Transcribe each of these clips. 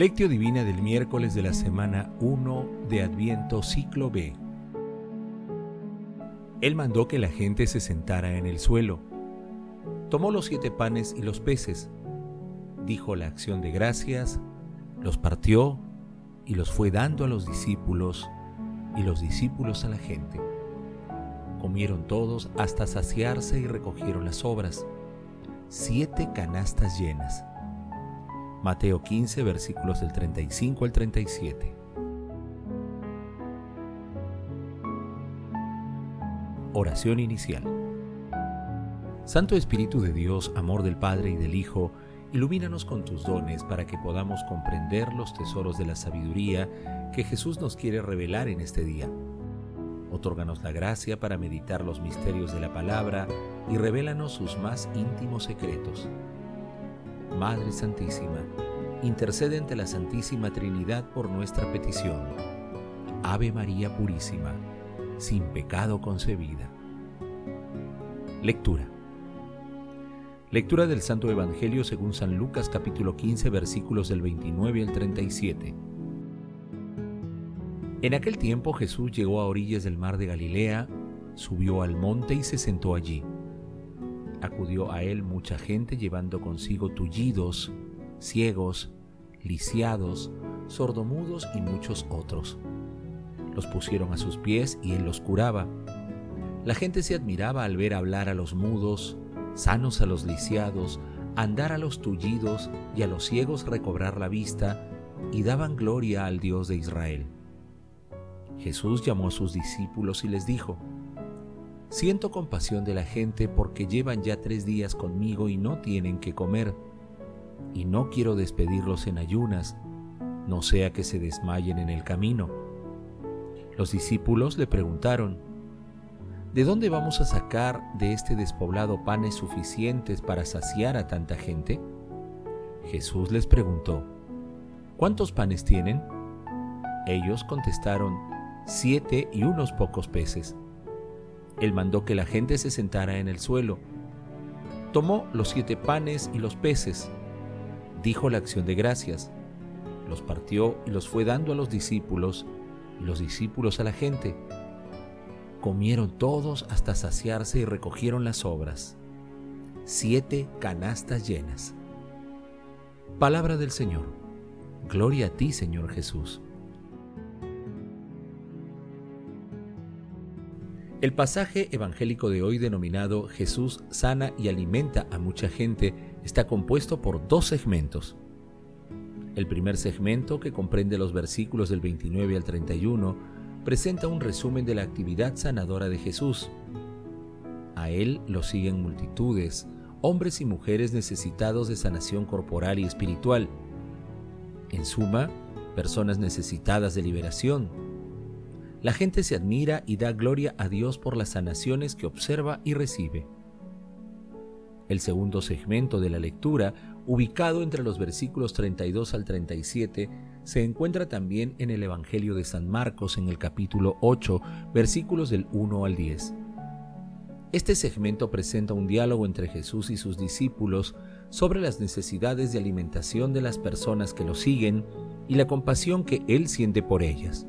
Lectio Divina del miércoles de la semana 1 de Adviento Ciclo B. Él mandó que la gente se sentara en el suelo. Tomó los siete panes y los peces, dijo la acción de gracias, los partió y los fue dando a los discípulos y los discípulos a la gente. Comieron todos hasta saciarse y recogieron las obras, siete canastas llenas. Mateo 15, versículos del 35 al 37. Oración inicial. Santo Espíritu de Dios, amor del Padre y del Hijo, ilumínanos con tus dones para que podamos comprender los tesoros de la sabiduría que Jesús nos quiere revelar en este día. Otórganos la gracia para meditar los misterios de la palabra y revélanos sus más íntimos secretos Madre Santísima, intercede ante la Santísima Trinidad por nuestra petición. Ave María Purísima, sin pecado concebida. Lectura. Lectura del Santo Evangelio según San Lucas capítulo 15 versículos del 29 al 37. En aquel tiempo Jesús llegó a orillas del mar de Galilea, subió al monte y se sentó allí acudió a él mucha gente llevando consigo tullidos, ciegos, lisiados, sordomudos y muchos otros. Los pusieron a sus pies y él los curaba. La gente se admiraba al ver hablar a los mudos, sanos a los lisiados, andar a los tullidos y a los ciegos recobrar la vista, y daban gloria al Dios de Israel. Jesús llamó a sus discípulos y les dijo, Siento compasión de la gente porque llevan ya tres días conmigo y no tienen que comer. Y no quiero despedirlos en ayunas, no sea que se desmayen en el camino. Los discípulos le preguntaron, ¿De dónde vamos a sacar de este despoblado panes suficientes para saciar a tanta gente? Jesús les preguntó, ¿cuántos panes tienen? Ellos contestaron, siete y unos pocos peces. Él mandó que la gente se sentara en el suelo. Tomó los siete panes y los peces. Dijo la acción de gracias. Los partió y los fue dando a los discípulos y los discípulos a la gente. Comieron todos hasta saciarse y recogieron las obras. Siete canastas llenas. Palabra del Señor. Gloria a ti, Señor Jesús. El pasaje evangélico de hoy denominado Jesús sana y alimenta a mucha gente está compuesto por dos segmentos. El primer segmento, que comprende los versículos del 29 al 31, presenta un resumen de la actividad sanadora de Jesús. A él lo siguen multitudes, hombres y mujeres necesitados de sanación corporal y espiritual. En suma, personas necesitadas de liberación, la gente se admira y da gloria a Dios por las sanaciones que observa y recibe. El segundo segmento de la lectura, ubicado entre los versículos 32 al 37, se encuentra también en el Evangelio de San Marcos en el capítulo 8, versículos del 1 al 10. Este segmento presenta un diálogo entre Jesús y sus discípulos sobre las necesidades de alimentación de las personas que lo siguen y la compasión que Él siente por ellas.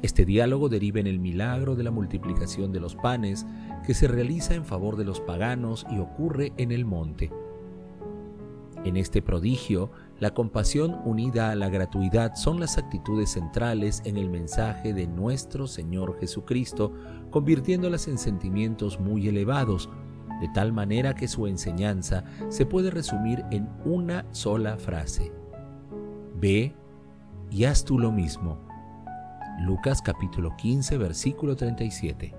Este diálogo deriva en el milagro de la multiplicación de los panes que se realiza en favor de los paganos y ocurre en el monte. En este prodigio, la compasión unida a la gratuidad son las actitudes centrales en el mensaje de nuestro Señor Jesucristo, convirtiéndolas en sentimientos muy elevados, de tal manera que su enseñanza se puede resumir en una sola frase. Ve y haz tú lo mismo Lucas capítulo 15 versículo 37.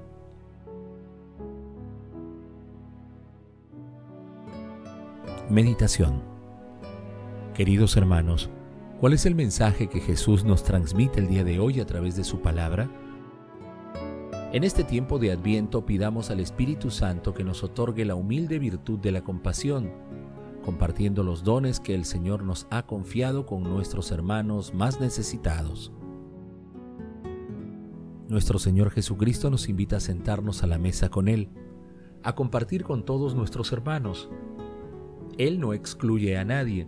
Meditación Queridos hermanos, ¿cuál es el mensaje que Jesús nos transmite el día de hoy a través de su palabra? En este tiempo de Adviento pidamos al Espíritu Santo que nos otorgue la humilde virtud de la compasión, compartiendo los dones que el Señor nos ha confiado con nuestros hermanos más necesitados. Nuestro Señor Jesucristo nos invita a sentarnos a la mesa con Él, a compartir con todos nuestros hermanos. Él no excluye a nadie.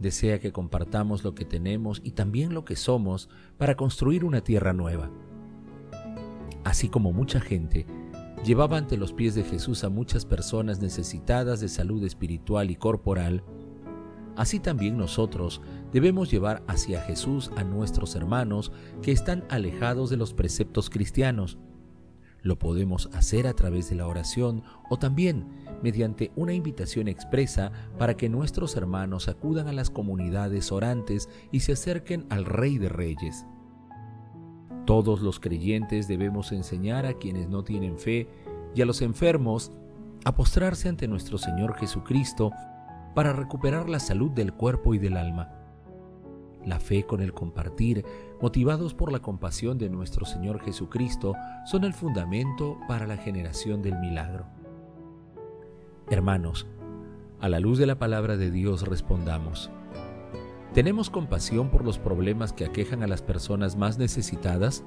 desea que compartamos lo que tenemos y también lo que somos para construir una tierra nueva. Así como mucha gente llevaba ante los pies de Jesús a muchas personas necesitadas de salud espiritual y corporal, así también nosotros debemos llevar hacia Jesús a nuestros hermanos que están alejados de los preceptos cristianos. Lo podemos hacer a través de la oración o también mediante una invitación expresa para que nuestros hermanos acudan a las comunidades orantes y se acerquen al Rey de Reyes. Todos los creyentes debemos enseñar a quienes no tienen fe y a los enfermos a postrarse ante nuestro Señor Jesucristo para recuperar la salud del cuerpo y del alma. La fe con el compartir, motivados por la compasión de nuestro Señor Jesucristo, son el fundamento para la generación del milagro. Hermanos, a la luz de la palabra de Dios respondamos. ¿Tenemos compasión por los problemas que aquejan a las personas más necesitadas?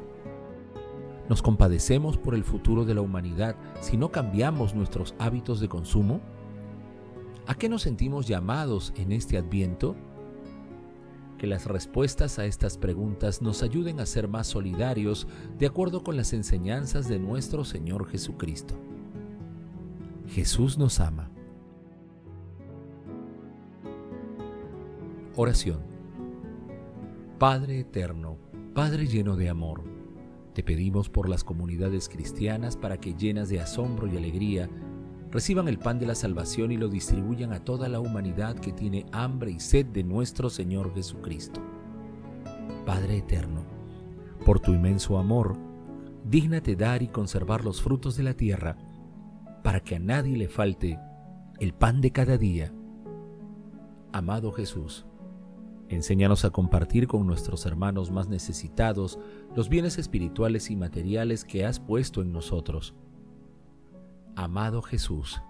¿Nos compadecemos por el futuro de la humanidad si no cambiamos nuestros hábitos de consumo? ¿A qué nos sentimos llamados en este adviento? Que las respuestas a estas preguntas nos ayuden a ser más solidarios de acuerdo con las enseñanzas de nuestro Señor Jesucristo. Jesús nos ama. Oración. Padre eterno, Padre lleno de amor, te pedimos por las comunidades cristianas para que llenas de asombro y alegría reciban el pan de la salvación y lo distribuyan a toda la humanidad que tiene hambre y sed de nuestro Señor Jesucristo. Padre eterno, por tu inmenso amor, dígnate dar y conservar los frutos de la tierra, para que a nadie le falte el pan de cada día. Amado Jesús, Enséñanos a compartir con nuestros hermanos más necesitados los bienes espirituales y materiales que has puesto en nosotros. Amado Jesús,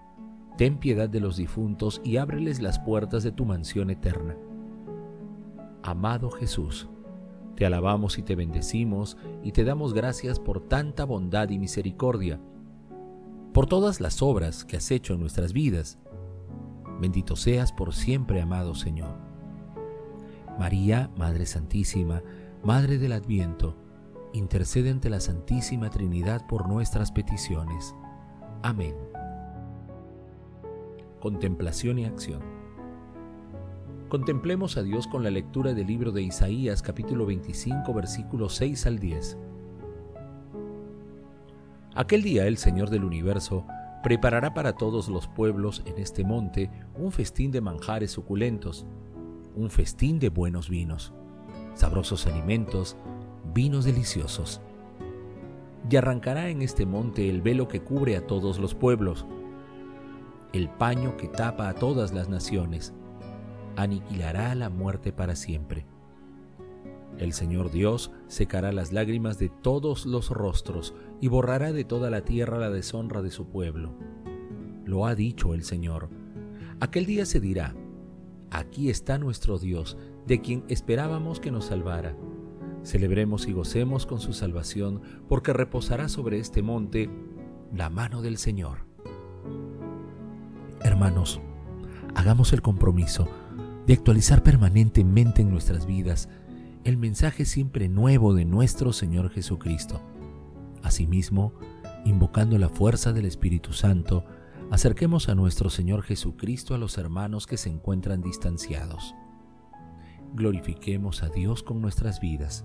ten piedad de los difuntos y ábreles las puertas de tu mansión eterna. Amado Jesús, te alabamos y te bendecimos y te damos gracias por tanta bondad y misericordia, por todas las obras que has hecho en nuestras vidas. Bendito seas por siempre, amado Señor. María, Madre Santísima, Madre del Adviento, intercede ante la Santísima Trinidad por nuestras peticiones. Amén. Contemplación y acción. Contemplemos a Dios con la lectura del libro de Isaías capítulo 25 versículos 6 al 10. Aquel día el Señor del universo preparará para todos los pueblos en este monte un festín de manjares suculentos un festín de buenos vinos, sabrosos alimentos, vinos deliciosos. Y arrancará en este monte el velo que cubre a todos los pueblos, el paño que tapa a todas las naciones, aniquilará la muerte para siempre. El Señor Dios secará las lágrimas de todos los rostros y borrará de toda la tierra la deshonra de su pueblo. Lo ha dicho el Señor. Aquel día se dirá, Aquí está nuestro Dios, de quien esperábamos que nos salvara. Celebremos y gocemos con su salvación, porque reposará sobre este monte la mano del Señor. Hermanos, hagamos el compromiso de actualizar permanentemente en nuestras vidas el mensaje siempre nuevo de nuestro Señor Jesucristo. Asimismo, invocando la fuerza del Espíritu Santo, acerquemos a nuestro Señor Jesucristo a los hermanos que se encuentran distanciados. Glorifiquemos a Dios con nuestras vidas.